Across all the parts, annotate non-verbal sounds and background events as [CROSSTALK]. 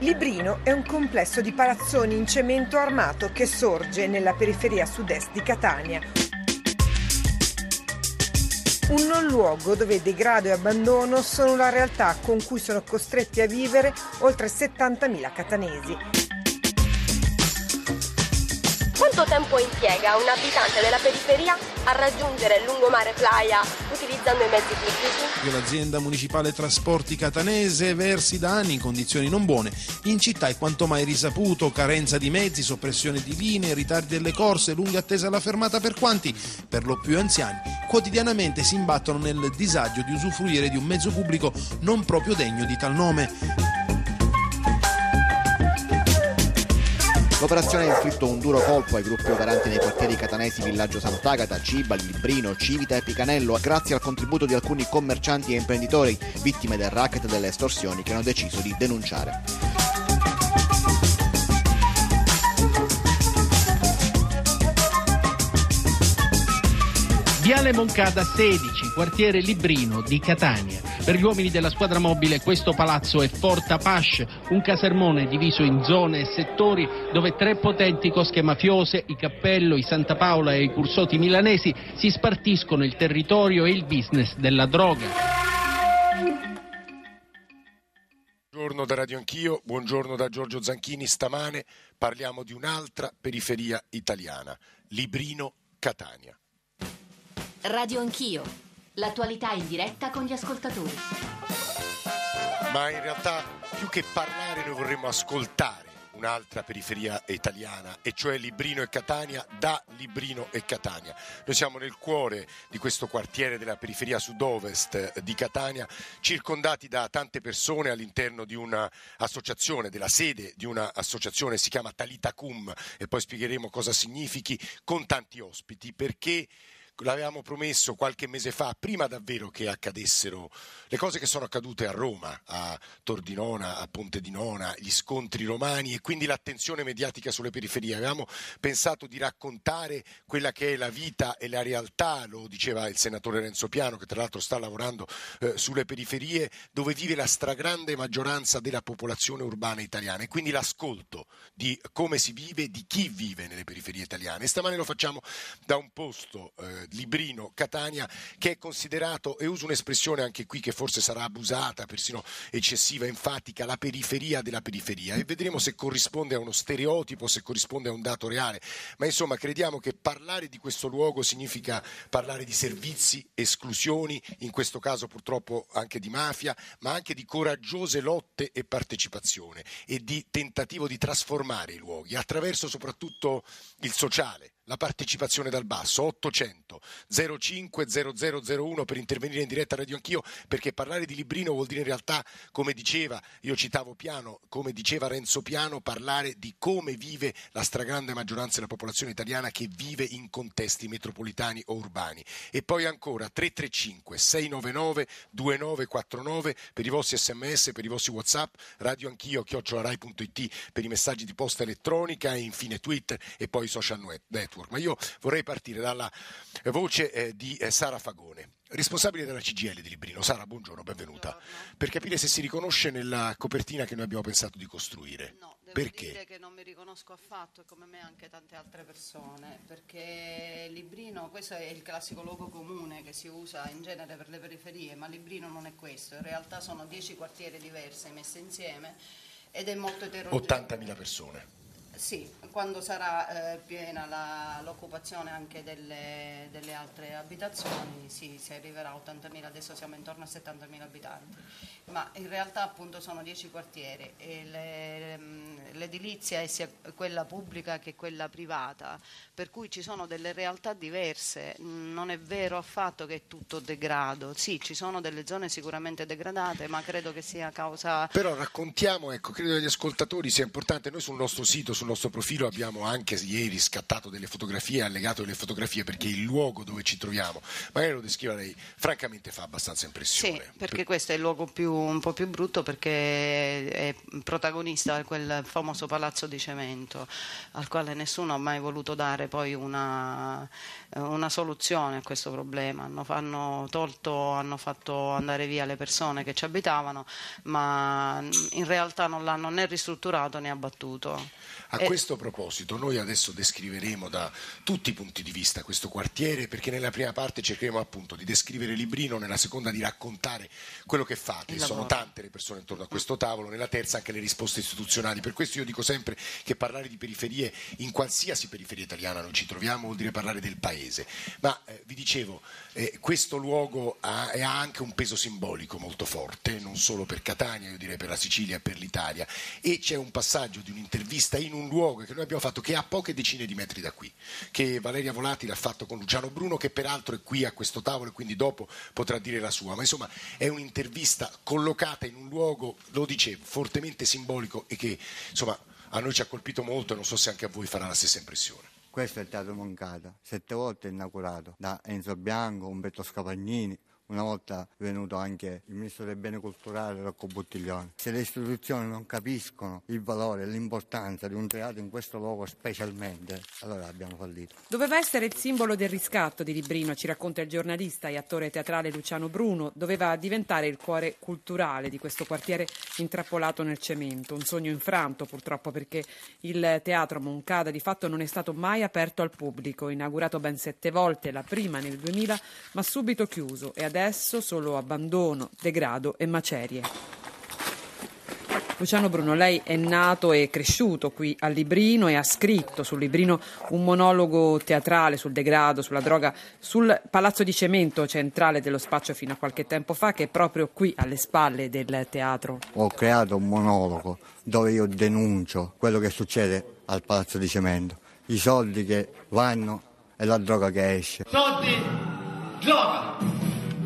Librino è un complesso di palazzoni in cemento armato che sorge nella periferia sud-est di Catania. Un non luogo dove degrado e abbandono sono la realtà con cui sono costretti a vivere oltre 70.000 catanesi. Quanto tempo impiega un abitante della periferia a raggiungere il lungomare Playa utilizzando i mezzi pubblici? L'azienda municipale trasporti catanese versi da anni in condizioni non buone. In città è quanto mai risaputo carenza di mezzi, soppressione di linee, ritardi delle corse, lunga attesa alla fermata per quanti, per lo più anziani, quotidianamente si imbattono nel disagio di usufruire di un mezzo pubblico non proprio degno di tal nome. L'operazione ha inflitto un duro colpo ai gruppi operanti nei quartieri catanesi Villaggio Sant'Agata, Cibali, Librino, Civita e Picanello, grazie al contributo di alcuni commercianti e imprenditori, vittime del racket delle estorsioni che hanno deciso di denunciare. Viale Moncada 16, quartiere Librino di Catania. Per gli uomini della squadra mobile questo palazzo è Fort Apache, un casermone diviso in zone e settori dove tre potenti cosche mafiose, i Cappello, i Santa Paola e i Cursotti milanesi, si spartiscono il territorio e il business della droga. Buongiorno da Radio Anch'io, buongiorno da Giorgio Zanchini. Stamane parliamo di un'altra periferia italiana, Librino, Catania. Radio Anch'io, l'attualità in diretta con gli ascoltatori. Ma in realtà più che parlare noi vorremmo ascoltare un'altra periferia italiana, e cioè Librino e Catania, da Librino e Catania. Noi siamo nel cuore di questo quartiere della periferia sud-ovest di Catania, circondati da tante persone all'interno di un'associazione, della sede di un'associazione, si chiama Talita Cum, e poi spiegheremo cosa significhi, con tanti ospiti, perché l'avevamo promesso qualche mese fa, prima davvero che accadessero le cose che sono accadute a Roma, a Tordinona, a Ponte di Nona, gli scontri romani e quindi l'attenzione mediatica sulle periferie. Avevamo pensato di raccontare quella che è la vita e la realtà, lo diceva il senatore Renzo Piano, che tra l'altro sta lavorando eh, sulle periferie, dove vive la stragrande maggioranza della popolazione urbana italiana e quindi l'ascolto di come si vive, di chi vive nelle periferie italiane. E stamane lo facciamo da un posto eh, Librino, Catania, che è considerato, e uso un'espressione anche qui che forse sarà abusata, persino eccessiva, enfatica, la periferia della periferia e vedremo se corrisponde a uno stereotipo, se corrisponde a un dato reale. Ma insomma crediamo che parlare di questo luogo significa parlare di servizi, esclusioni, in questo caso purtroppo anche di mafia, ma anche di coraggiose lotte e partecipazione e di tentativo di trasformare i luoghi attraverso soprattutto il sociale la partecipazione dal basso 800 05 0001 per intervenire in diretta Radio Anch'io perché parlare di Librino vuol dire in realtà come diceva, io citavo Piano, come diceva Renzo Piano, parlare di come vive la stragrande maggioranza della popolazione italiana che vive in contesti metropolitani o urbani. E poi ancora 335 699 2949 per i vostri sms, per i vostri whatsapp, Radio Anch'io, chiocciolarai.it per i messaggi di posta elettronica e infine Twitter e poi social network Network, ma io vorrei partire dalla voce eh, di eh, Sara Fagone, responsabile della CGL di Librino. Sara, buongiorno, benvenuta. Buongiorno. Per capire se si riconosce nella copertina che noi abbiamo pensato di costruire. No, devo perché? dire che non mi riconosco affatto e come me anche tante altre persone, perché Librino, questo è il classico luogo comune che si usa in genere per le periferie, ma Librino non è questo, in realtà sono dieci quartieri diversi messi insieme ed è molto eterogeneo. 80.000 persone. Sì, quando sarà eh, piena l'occupazione anche delle, delle, altre abitazioni sì, si arriverà a 80.000, adesso siamo intorno a 70.000 abitanti, ma in realtà appunto sono 10 quartieri e le, mm, l'edilizia è sia quella pubblica che quella privata, per cui ci sono delle realtà diverse, non è vero affatto che è tutto degrado, sì ci sono delle zone sicuramente degradate ma credo che sia causa... Però raccontiamo, ecco, credo agli ascoltatori sia importante, noi sul nostro sito, sul sul nostro profilo abbiamo anche ieri scattato delle fotografie, allegato delle fotografie perché il luogo dove ci troviamo, magari lo descriva lei, francamente fa abbastanza impressione. Sì, perché questo è il luogo più, un po' più brutto perché è protagonista quel famoso palazzo di cemento al quale nessuno ha mai voluto dare poi una, una soluzione a questo problema. Hanno, hanno, tolto, hanno fatto andare via le persone che ci abitavano, ma in realtà non l'hanno né ristrutturato né abbattuto. A E- questo proposito, noi adesso descriveremo da tutti i punti di vista questo quartiere, perché nella prima parte cercheremo appunto di descrivere Librino, nella seconda di raccontare quello che fate. Sono tante le persone intorno a questo tavolo, nella terza anche le risposte istituzionali. Per questo io dico sempre che parlare di periferie, in qualsiasi periferia italiana noi ci troviamo, vuol dire parlare del paese. Ma eh, vi dicevo, eh, questo luogo ha, ha anche un peso simbolico molto forte, non solo per Catania, io direi per la Sicilia e per l'Italia. E c'è un passaggio di un'intervista in un luogo che noi abbiamo fatto che è a poche decine di metri da qui, che Valeria Volati l'ha fatto con Luciano Bruno, che peraltro è qui a questo tavolo e quindi dopo potrà dire la sua. Ma insomma è un'intervista collocata in un luogo, lo dicevo, fortemente simbolico e che insomma a noi ci ha colpito molto e non so se anche a voi farà la stessa impressione. Questo è il Teatro Moncada, sette volte inaugurato da Enzo Bianco, Umberto Scapagnini, una volta è venuto anche il ministro dei beni culturali Rocco Buttiglione. Se le istituzioni non capiscono il valore e l'importanza di un teatro in questo luogo specialmente, allora abbiamo fallito. Doveva essere il simbolo del riscatto di Librino, ci racconta il giornalista e attore teatrale Luciano Bruno. Doveva diventare il cuore culturale di questo quartiere intrappolato nel cemento. Un sogno infranto purtroppo perché il teatro Moncada di fatto non è stato mai aperto al pubblico. Inaugurato ben sette volte, la prima nel 2000, ma subito chiuso e solo abbandono, degrado e macerie. Luciano Bruno, lei è nato e cresciuto qui a Librino e ha scritto sul Librino un monologo teatrale sul degrado, sulla droga, sul palazzo di cemento centrale dello spaccio fino a qualche tempo fa, che è proprio qui alle spalle del teatro. Ho creato un monologo dove io denuncio quello che succede al Palazzo di Cemento, i soldi che vanno e la droga che esce. Soldi, droga.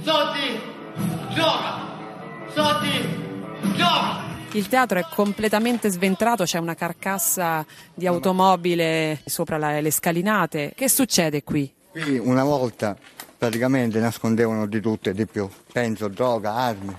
Soldi, droga. Soldi, droga. Il teatro è completamente sventrato, c'è una carcassa di automobile sopra la- le scalinate. Che succede qui? Qui una volta praticamente nascondevano di tutto e di più, penso droga, armi.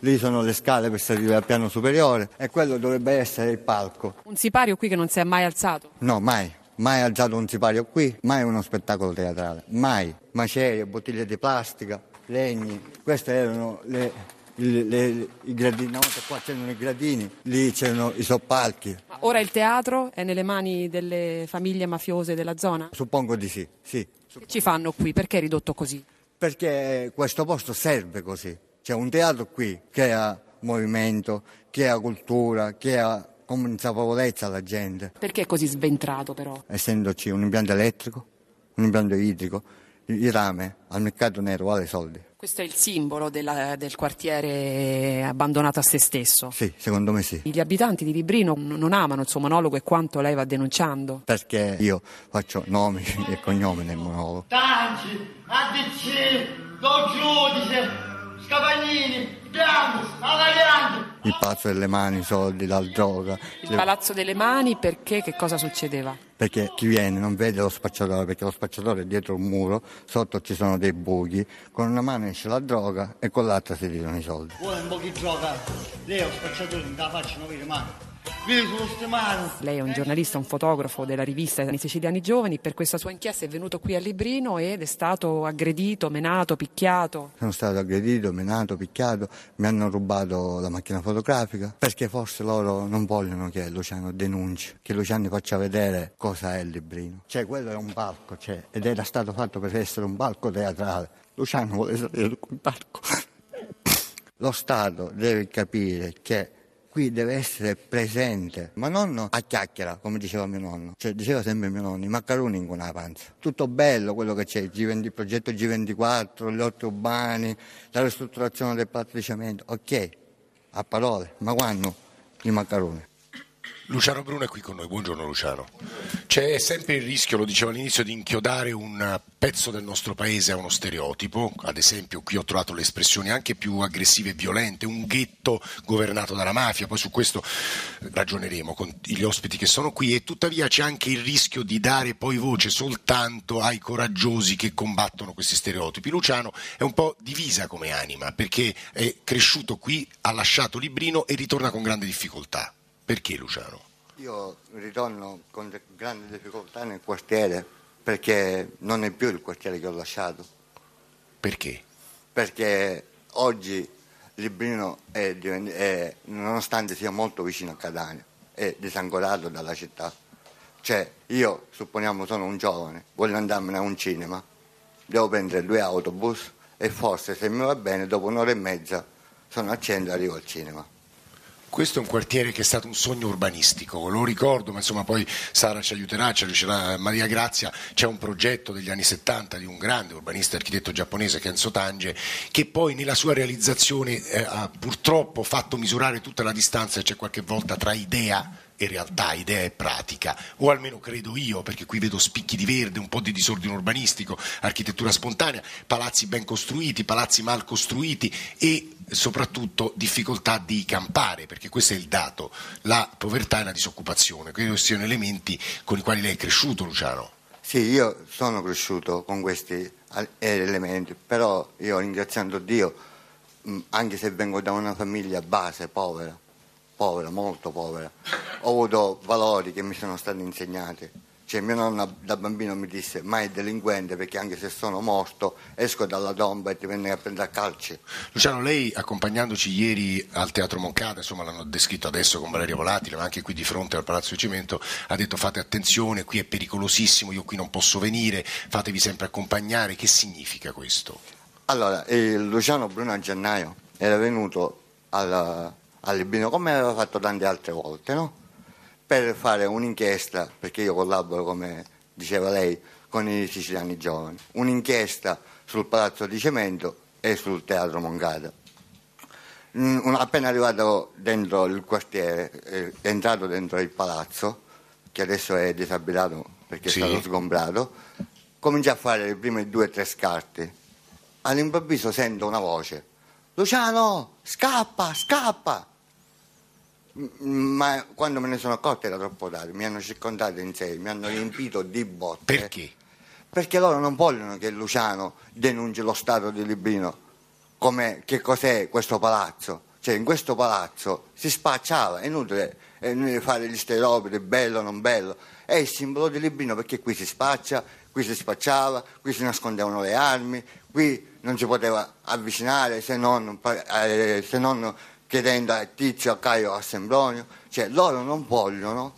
Lì sono le scale per salire al piano superiore e quello dovrebbe essere il palco. Un sipario qui che non si è mai alzato. No, mai. Mai alzato un sipario qui, mai uno spettacolo teatrale, mai. Macerie, bottiglie di plastica, legni. Queste erano le, le- le- i gradini. Una volta qua c'erano i gradini, lì c'erano i soppalchi. Ma ora il teatro è nelle mani delle famiglie mafiose della zona? Suppongo di sì, sì. Che ci fanno qui? Perché è ridotto così? Perché questo posto serve così. C'è un teatro qui che ha movimento, che ha cultura, che ha consapevolezza alla gente. Perché è così sventrato però? Essendoci un impianto elettrico, un impianto idrico, il rame al mercato nero vale soldi. Questo è il simbolo della- del quartiere abbandonato a se stesso. Sì, secondo me sì. Gli abitanti di Librino non amano il suo monologo e quanto lei va denunciando. Perché io faccio nomi e cognomi nel monologo. Tanci, ADC, Don Giudice, Scapagnini, Bianco, Avagliante. Il palazzo delle mani, i soldi, la droga. Il Le- palazzo delle mani perché che cosa succedeva? Perché chi viene non vede lo spacciatore, perché lo spacciatore è dietro un muro, sotto ci sono dei buchi, con una mano esce la droga e con l'altra si tirano i soldi. Vuole un po' di droga? Lei è un spacciatore, non la faccio non vede Lei è un giornalista, un fotografo della rivista I Siciliani Giovani. Per questa sua inchiesta è venuto qui a Librino ed è stato aggredito, menato, picchiato. Sono stato aggredito, menato, picchiato, mi hanno rubato la macchina fotografica, perché forse loro non vogliono che Luciano denunci, che Luciano faccia vedere cosa è il librino. Cioè, quello è un palco, cioè, ed era stato fatto per essere un palco teatrale. Luciano vuole salire su quel palco. [LAUGHS] Lo Stato deve capire che qui deve essere presente, ma non a chiacchiera, come diceva mio nonno. Cioè, diceva sempre mio nonno, i maccheroni in una panza. Tutto bello quello che c'è, il, G20 il progetto G24, gli orti urbani, la ristrutturazione del cemento, ok, a parole, ma quando i maccheroni? Luciano Bruno è qui con noi, buongiorno Luciano. C'è sempre il rischio, lo dicevo all'inizio, di inchiodare un pezzo del nostro paese a uno stereotipo, ad esempio qui ho trovato le espressioni anche più aggressive e violente, un ghetto governato dalla mafia, poi su questo ragioneremo con gli ospiti che sono qui e tuttavia c'è anche il rischio di dare poi voce soltanto ai coraggiosi che combattono questi stereotipi. Luciano è un po' divisa come anima perché è cresciuto qui, ha lasciato Librino e ritorna con grande difficoltà. Perché Luciano? Io ritorno con de- grandi difficoltà nel quartiere perché non è più il quartiere che ho lasciato. Perché? Perché oggi Librino, è, è, nonostante sia molto vicino a Catania, è disancorato dalla città. Cioè, io, supponiamo, sono un giovane, voglio andarmene a un cinema, devo prendere due autobus e forse, se mi va bene, dopo un'ora e mezza sono a centro e arrivo al cinema. Questo è un quartiere che è stato un sogno urbanistico, lo ricordo, ma insomma poi Sara ci aiuterà, ci aiuterà Maria Grazia, c'è un progetto degli anni 70 di un grande urbanista e architetto giapponese Kenzo Tange che poi nella sua realizzazione eh, ha purtroppo fatto misurare tutta la distanza che c'è qualche volta tra idea e realtà, idea e pratica, o almeno credo io, perché qui vedo spicchi di verde, un po' di disordine urbanistico, architettura spontanea, palazzi ben costruiti, palazzi mal costruiti e soprattutto difficoltà di campare, perché questo è il dato, la povertà e la disoccupazione, credo siano elementi con i quali lei è cresciuto Luciano. Sì, io sono cresciuto con questi elementi, però io ringraziando Dio, anche se vengo da una famiglia base, povera, povera, molto povera, ho avuto valori che mi sono stati insegnati. Cioè, mio nonno da bambino mi disse mai delinquente perché anche se sono morto esco dalla tomba e ti vengo a prendere a calci. Luciano, lei accompagnandoci ieri al Teatro Moncada, insomma l'hanno descritto adesso con Valerio Volatile, ma anche qui di fronte al Palazzo di Cimento, ha detto fate attenzione, qui è pericolosissimo, io qui non posso venire, fatevi sempre accompagnare. Che significa questo? Allora, Luciano Bruno a gennaio era venuto al, al Libino come aveva fatto tante altre volte, no? per fare un'inchiesta, perché io collaboro, come diceva lei, con i siciliani giovani, un'inchiesta sul Palazzo di Cemento e sul Teatro Moncada. Appena arrivato dentro il quartiere, è entrato dentro il palazzo, che adesso è disabitato perché sì. è stato sgombrato, comincia a fare le prime due o tre scarti. All'improvviso sento una voce, Luciano, scappa, scappa! Ma quando me ne sono accorto era troppo tardi, mi hanno circondato in sé, mi hanno riempito di botte. Perché? Perché loro non vogliono che Luciano denunci lo Stato di Librino come che cos'è questo palazzo. Cioè in questo palazzo si spacciava, è inutile, è inutile fare gli stereotipi, bello o non bello, è il simbolo di Librino perché qui si spaccia, qui si spacciava, qui si nascondevano le armi, qui non si poteva avvicinare se non, eh, se non chiedendo a Tizio, a Caio, a Sembronio, cioè loro non vogliono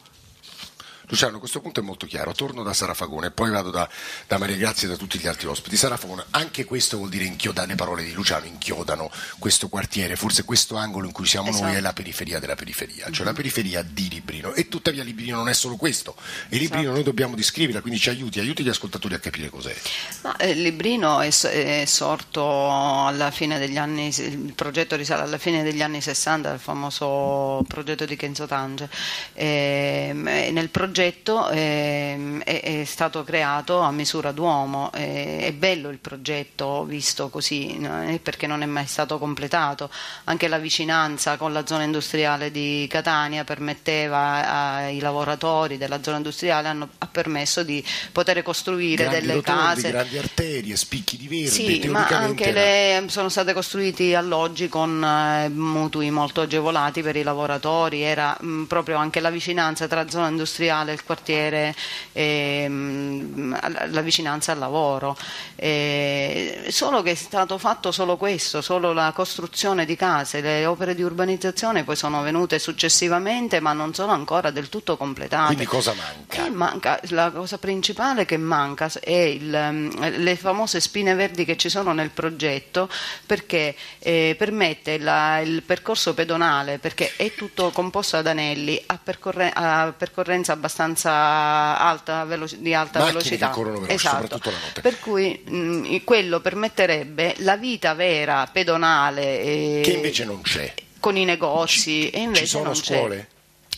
Luciano, a questo punto è molto chiaro, torno da Sara Fagone e poi vado da, da, Maria Grazia e da tutti gli altri ospiti. Sara Fagone, anche questo vuol dire inchiodare, le parole di Luciano inchiodano questo quartiere, forse questo angolo in cui siamo esatto. noi è la periferia della periferia, cioè mm-hmm. la periferia di Librino. E tuttavia Librino non è solo questo, e Librino esatto. noi dobbiamo descriverla, quindi ci aiuti, aiuti gli ascoltatori a capire cos'è. Ma, eh, Librino è, è, sorto alla fine degli anni, il progetto risale alla fine degli anni 60, il famoso progetto di Kenzo Tange. E, nel progetto progetto eh, è, è, stato creato a misura d'uomo, eh, è bello il progetto visto così no? perché non è mai stato completato, anche la vicinanza con la zona industriale di Catania permetteva ai lavoratori della zona industriale, hanno, ha permesso di poter costruire grandi delle rotondi, case. Grandi arterie, spicchi di verde. Sì, ma anche le, sono state costruiti alloggi con eh, mutui molto agevolati per i lavoratori, era mh, proprio anche la vicinanza tra zona industriale del quartiere, ehm, la vicinanza al lavoro. Eh, solo che è stato fatto solo questo, solo la costruzione di case, le opere di urbanizzazione poi sono venute successivamente ma non sono ancora del tutto completate. Quindi cosa manca? manca la cosa principale che manca è il, ehm, le famose spine verdi che ci sono nel progetto perché eh, permette la, il percorso pedonale, perché è tutto composto ad anelli a, percorre, a percorrenza abbastanza abbastanza alta, di alta Macchine velocità. Veloci, esatto. soprattutto la notte. Per cui mh, quello permetterebbe la vita vera, pedonale. che invece non c'è. Con i negozi. Ci, e invece ci sono scuole?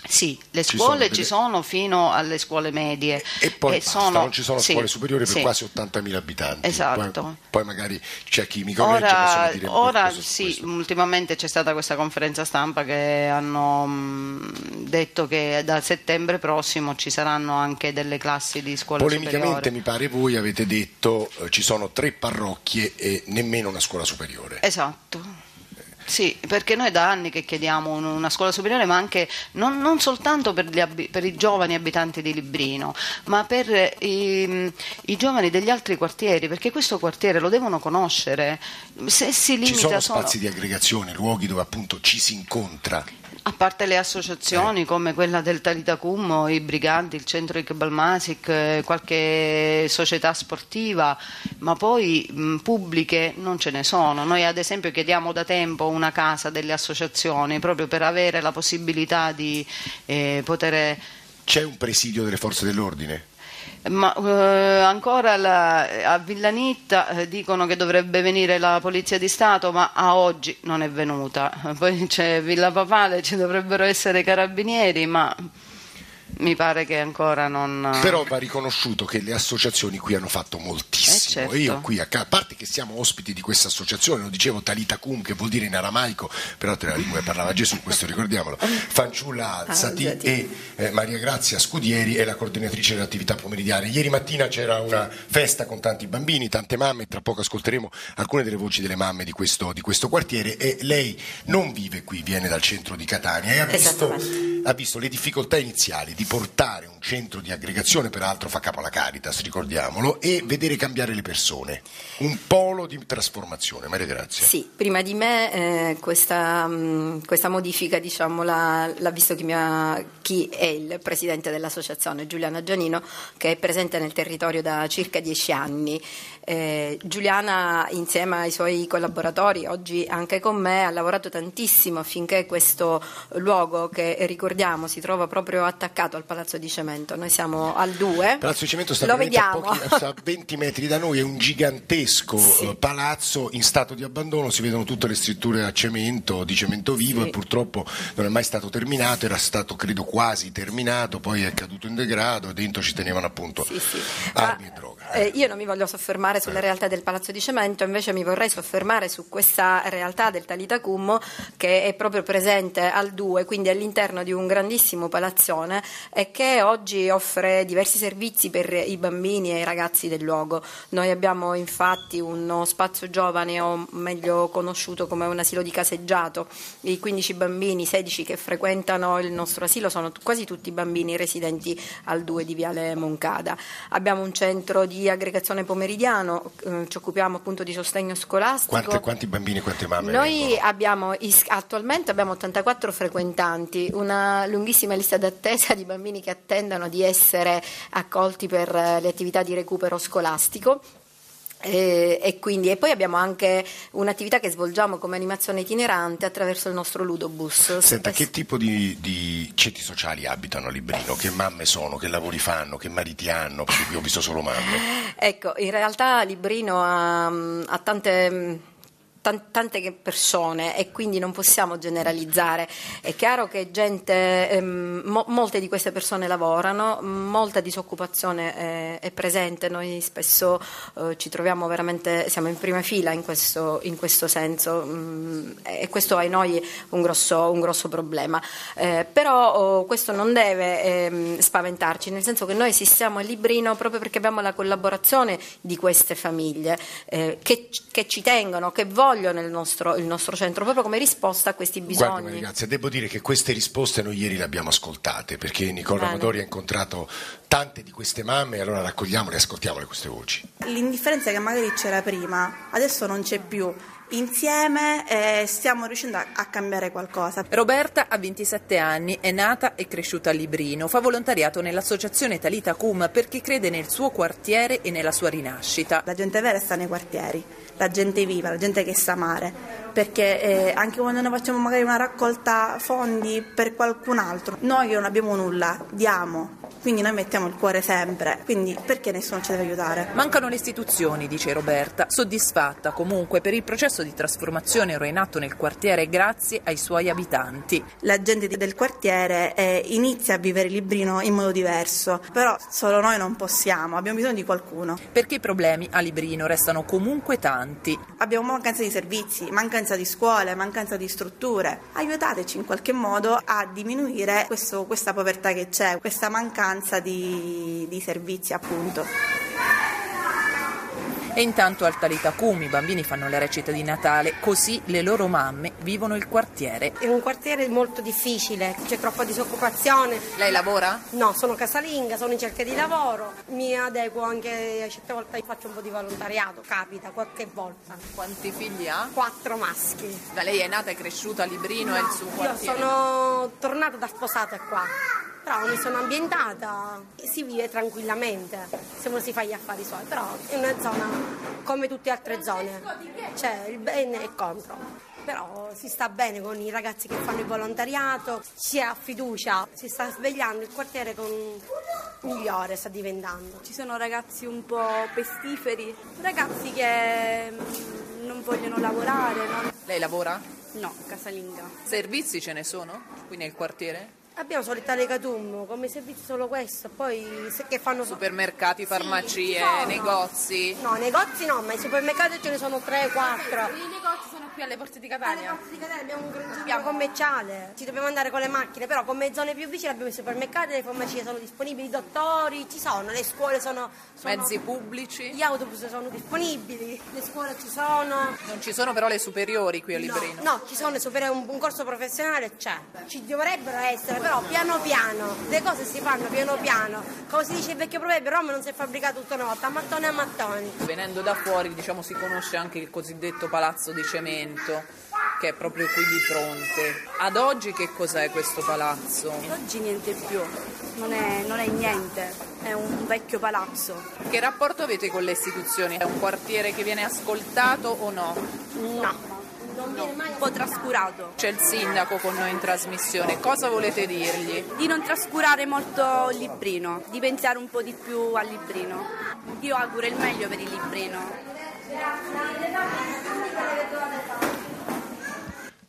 Sì, le Ci scuole sono ci sono fino alle scuole medie. E poi basta, sono- non ci sono sì, scuole superiori per sì. quasi 80.000 abitanti. Esatto. Poi, poi magari c'è chi mi corregge, Ora, ora sì, ultimamente c'è stata questa conferenza stampa che hanno mh, detto che da settembre prossimo ci saranno anche delle classi di scuola Polemicamente superiore. mi pare voi avete detto eh, ci sono tre parrocchie e nemmeno una scuola superiore. Esatto. Sì, perché noi da anni che chiediamo un- una scuola superiore, ma anche non, non soltanto per, gli per i giovani abitanti di Librino, ma per i, i giovani degli altri quartieri, perché questo quartiere lo devono conoscere. Se si Ci limita sono solo... spazi di aggregazione, luoghi dove appunto ci si incontra. A parte le Eh. associazioni come quella del Talitacum, i Briganti, il centro Iqbal Masik, eh, qualche società sportiva, ma poi mh, pubbliche non ce ne sono. Noi ad esempio chiediamo da tempo una casa delle associazioni proprio per avere la possibilità di eh, poter... C'è un presidio delle forze dell'ordine? Ma eh, ancora la- a Villanitta eh, dicono che dovrebbe venire la Polizia di Stato, ma a oggi non è venuta. Poi c'è Villa Papale, ci dovrebbero essere carabinieri, ma mi pare che ancora non... Però va riconosciuto che le associazioni qui hanno fatto moltissimo. Eh, certo. Io qui, a, a parte che siamo ospiti di questa associazione, lo dicevo Talita Cum, che vuol dire in aramaico, però tra la lingua che parlava Gesù, questo ricordiamolo. Fanciulla Alzati Alzati. e eh, Maria Grazia Scudieri è la coordinatrice dell'attività pomeridiana. Ieri mattina c'era una festa con tanti bambini, tante mamme, tra poco ascolteremo alcune delle voci delle mamme di questo, di questo quartiere e lei non vive qui, viene dal centro di Catania e ha visto, ha visto le difficoltà iniziali di portare un centro di aggregazione, peraltro fa capo alla Caritas, ricordiamolo, e vedere cambiare le persone. Un polo di trasformazione. Maria Grazia. Sì, prima di me eh, questa, mh, questa modifica diciamo, l'ha, l'ha visto chi, ha- chi è il presidente dell'associazione, Giuliana Gianino, che è presente nel territorio da circa dieci anni. Eh, Giuliana, insieme ai suoi collaboratori, oggi anche con me, ha lavorato tantissimo affinché questo luogo, che ricordiamo si trova proprio attaccato al Palazzo di Cemento, noi siamo al 2, Palazzo di Cemento sta a, vediamo. pochi, a 20 metri da noi, è un gigantesco [LAUGHS] eh, palazzo in stato di abbandono, si vedono tutte le strutture a cemento, di cemento vivo Sì. e purtroppo non è mai stato terminato, era stato credo quasi terminato, poi è caduto in degrado e dentro ci tenevano appunto armi e droga. Eh, io non mi voglio soffermare sulle realtà del Palazzo di Cemento, invece mi vorrei soffermare su questa realtà del Talitacum che è proprio presente al 2, quindi all'interno di un grandissimo palazzone e che oggi offre diversi servizi per i bambini e i ragazzi del luogo. Noi abbiamo infatti uno spazio giovane o meglio conosciuto come un asilo di caseggiato. I 15 bambini, 16 che frequentano il nostro asilo sono quasi tutti bambini residenti al 2 di Viale Moncada. Abbiamo un centro di aggregazione pomeridiano, eh, ci occupiamo appunto di sostegno scolastico. Quante- quanti bambini e quante mamme? Noi abbiamo attualmente abbiamo 84 frequentanti, una lunghissima lista d'attesa di bambini che attendono di essere accolti per eh, le attività di recupero scolastico. Eh, e, quindi, e poi abbiamo anche un'attività che svolgiamo come animazione itinerante attraverso il nostro Ludobus. Senta, che tipo di, di ceti sociali abitano a Librino? Che mamme sono? Che lavori fanno? Che mariti hanno? Perché qui ho visto solo mamme. Ecco, in realtà Librino ha, ha tante, tan- tante persone e quindi non possiamo generalizzare. È chiaro che gente, ehm, mo- molte di queste persone lavorano, molta disoccupazione è, è presente, noi spesso eh, ci troviamo veramente, siamo in prima fila in questo, in questo senso mm, e questo è noi un grosso, un grosso problema. Eh, però oh, questo non deve ehm, spaventarci, nel senso che noi esistiamo a Librino proprio perché abbiamo la collaborazione di queste famiglie eh, che, che ci tengono, che vogliono il nostro, il nostro centro, proprio come risposta a questi Guarda bisogni. ragazzi, devo dire che queste risposte noi ieri le abbiamo ascoltate perché Nicola Bene. Amadori ha incontrato tante di queste mamme e allora raccogliamole e ascoltiamole queste voci. L'indifferenza che magari c'era prima, adesso non c'è più. Insieme eh, stiamo riuscendo a, a cambiare qualcosa. Roberta ha 27 anni, è nata e cresciuta a Librino, fa volontariato nell'associazione Talita Cum perché crede nel suo quartiere e nella sua rinascita. La gente vera sta nei quartieri, la gente viva, la gente che sa amare, perché eh, anche quando noi facciamo magari una raccolta fondi per qualcun altro, noi che non abbiamo nulla, diamo quindi noi mettiamo il cuore sempre, quindi perché nessuno ci deve aiutare? Mancano le istituzioni, dice Roberta, soddisfatta comunque per il processo di trasformazione ora in atto nel quartiere grazie ai suoi abitanti. La gente del quartiere eh, inizia a vivere Librino in modo diverso, però solo noi non possiamo, abbiamo bisogno di qualcuno. Perché i problemi a Librino restano comunque tanti. Abbiamo mancanza di servizi, mancanza di scuole, mancanza di strutture. Aiutateci in qualche modo a diminuire questo, questa povertà che c'è, questa mancanza di, di servizi appunto. E intanto al Talitacum i bambini fanno le recite di Natale, così le loro mamme vivono il quartiere. È un quartiere molto difficile, c'è troppa disoccupazione. Lei lavora? No, sono casalinga, sono in cerca di lavoro, mi adeguo anche, certe volte faccio un po' di volontariato, capita qualche volta. Quanti figli ha? Quattro maschi. Da lei è nata e cresciuta a Librino no, e il suo quartiere? Io sono tornata da sposata qua però mi sono ambientata, si vive tranquillamente se uno si fa gli affari suoi, però è una zona come tutte le altre zone, c'è il bene e il contro. Però si sta bene con i ragazzi che fanno il volontariato, si ha fiducia, si sta svegliando il quartiere con migliore, sta diventando. Ci sono ragazzi un po' pestiferi, ragazzi che non vogliono lavorare. No? Lei lavora? No, casalinga. Servizi ce ne sono qui nel quartiere? Abbiamo solo il Talegatum come servizio solo questo, poi che fanno supermercati, farmacie, sì, negozi. No, negozi no, ma i supermercati ce ne sono 3, 4. I negozi sono qui alle porte di Catania. Alle porte di Catania abbiamo un gran centro commerciale. Ci dobbiamo andare con le macchine, però come zone più vicine abbiamo i supermercati, le farmacie sono disponibili, i dottori, ci sono, le scuole sono, sono mezzi pubblici. Gli autobus sono disponibili, le scuole ci sono. Non ci sono però le superiori qui a Librino. No, no ci sono le superiori, un, un corso professionale c'è. Ci dovrebbero essere, però piano piano, le cose si fanno piano piano. Come si dice il vecchio proverbio, Roma non si è fabbricato tutta una volta, a mattoni a mattoni. Venendo da fuori, diciamo, si conosce anche il cosiddetto palazzo di cemento che è proprio qui di fronte. Ad oggi che cos'è questo palazzo? Ad oggi niente più, non è, non è niente, è un vecchio palazzo. Che rapporto avete con le istituzioni? È un quartiere che viene ascoltato o no? No un po' trascurato. C'è il sindaco con noi in trasmissione, cosa volete dirgli? Di non trascurare molto il librino, di pensare un po' di più al librino. Io auguro il meglio per il librino.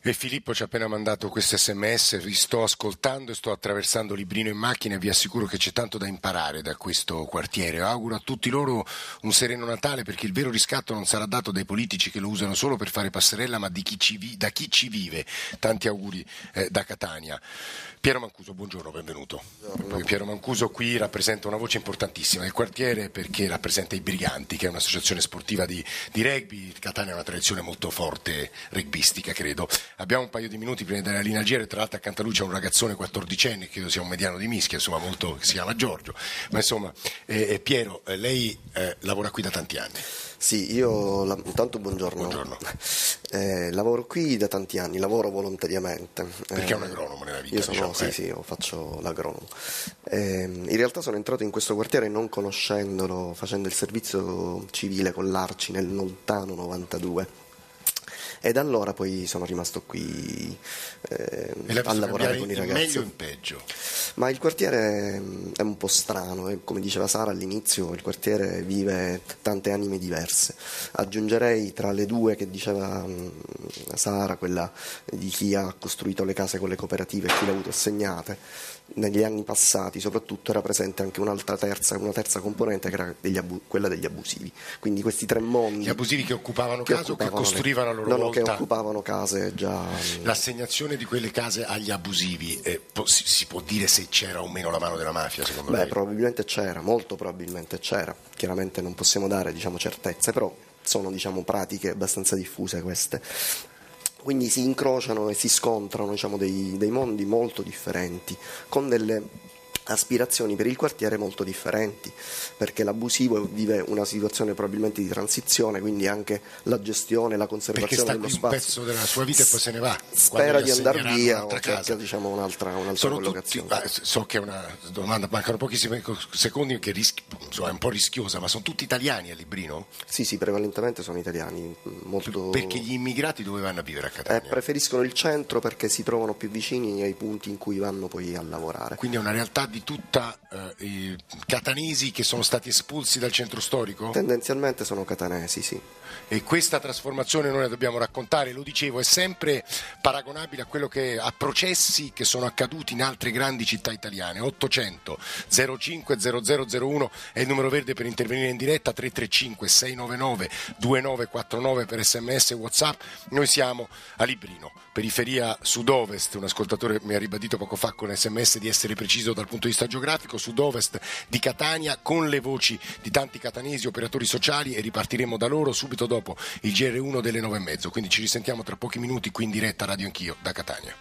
E Filippo ci ha appena mandato questo sms, vi sto ascoltando e sto attraversando Librino in macchina e vi assicuro che c'è tanto da imparare da questo quartiere. Auguro a tutti loro un sereno Natale perché il vero riscatto non sarà dato dai politici che lo usano solo per fare passerella ma chi vi, da chi ci vive. Tanti auguri eh, da Catania. Piero Mancuso, buongiorno, benvenuto. Buongiorno. Piero Mancuso qui rappresenta una voce importantissima del quartiere perché rappresenta i Briganti, che è un'associazione sportiva di, di rugby. Catania ha una tradizione molto forte rugbistica, credo. Abbiamo un paio di minuti prima di andare alla linea tra l'altro accanto a lui c'è un ragazzone 14enne, credo sia un mediano di mischia, insomma, molto, che si chiama Giorgio. Ma insomma, eh, eh, Piero, eh, lei eh, lavora qui da tanti anni. Sì, io la, intanto buongiorno. buongiorno. [LAUGHS] Eh, lavoro qui da tanti anni, lavoro volontariamente. Perché è un agronomo nella vita? Io sono, diciamo, sì, eh. sì, io faccio l'agronomo. Eh, in realtà sono entrato in questo quartiere non conoscendolo, facendo il servizio civile con l'Arci nel lontano 92 e da allora poi sono rimasto qui eh, a lavorare con i ragazzi. Meglio o in peggio? Ma il quartiere è un po' strano, e come diceva Sara all'inizio, il quartiere vive tante anime diverse. Aggiungerei tra le due che diceva Sara, quella di chi ha costruito le case con le cooperative e chi le ha avute assegnate, negli anni passati soprattutto era presente anche un'altra terza, una terza componente che era degli abu- quella degli abusivi. Quindi questi tre mondi. Gli abusivi che occupavano che case occupavano o che costruivano a loro no, volta? No, che occupavano case già. L'assegnazione di quelle case agli abusivi, eh, po- si, si, può dire se c'era o meno la mano della mafia, secondo Beh, lei? probabilmente c'era, molto probabilmente c'era. Chiaramente non possiamo dare diciamo, certezze, però sono diciamo, pratiche abbastanza diffuse queste. Quindi si incrociano e si scontrano diciamo, dei, dei mondi molto differenti, con delle aspirazioni per il quartiere molto differenti, perché l'abusivo vive una situazione probabilmente di transizione, quindi anche la gestione, la conservazione dello spazio. un pezzo della sua vita e poi se ne va. Spera di andare via o cerca diciamo, un'altra, un'altra collocazione. Tutti, so che è una domanda, mancano pochissimi secondi che rischi, insomma, è un po' rischiosa, ma sono tutti italiani a Librino? Sì, sì, prevalentemente sono italiani. Molto... Perché gli immigrati dove vanno a vivere a Catania? Eh, preferiscono il centro perché si trovano più vicini ai punti in cui vanno poi a lavorare. Quindi è una realtà di tutta eh, i catanesi che sono stati espulsi dal centro storico? Tendenzialmente sono catanesi, sì. E questa trasformazione noi la dobbiamo raccontare, lo dicevo, è sempre paragonabile a quello che a processi che sono accaduti in altre grandi città italiane. 800 05 0001 è il numero verde per intervenire in diretta, 335 699 2949 per sms e whatsapp. Noi siamo a Librino, periferia sud-ovest, un ascoltatore mi ha ribadito poco fa con sms di essere preciso dal punto di vista geografico, sud-ovest di Catania, con le voci di tanti catanesi, operatori sociali e ripartiremo da loro subito dopo il GR1 delle nove e mezzo. Quindi ci risentiamo tra pochi minuti qui in diretta Radio Anch'io da Catania.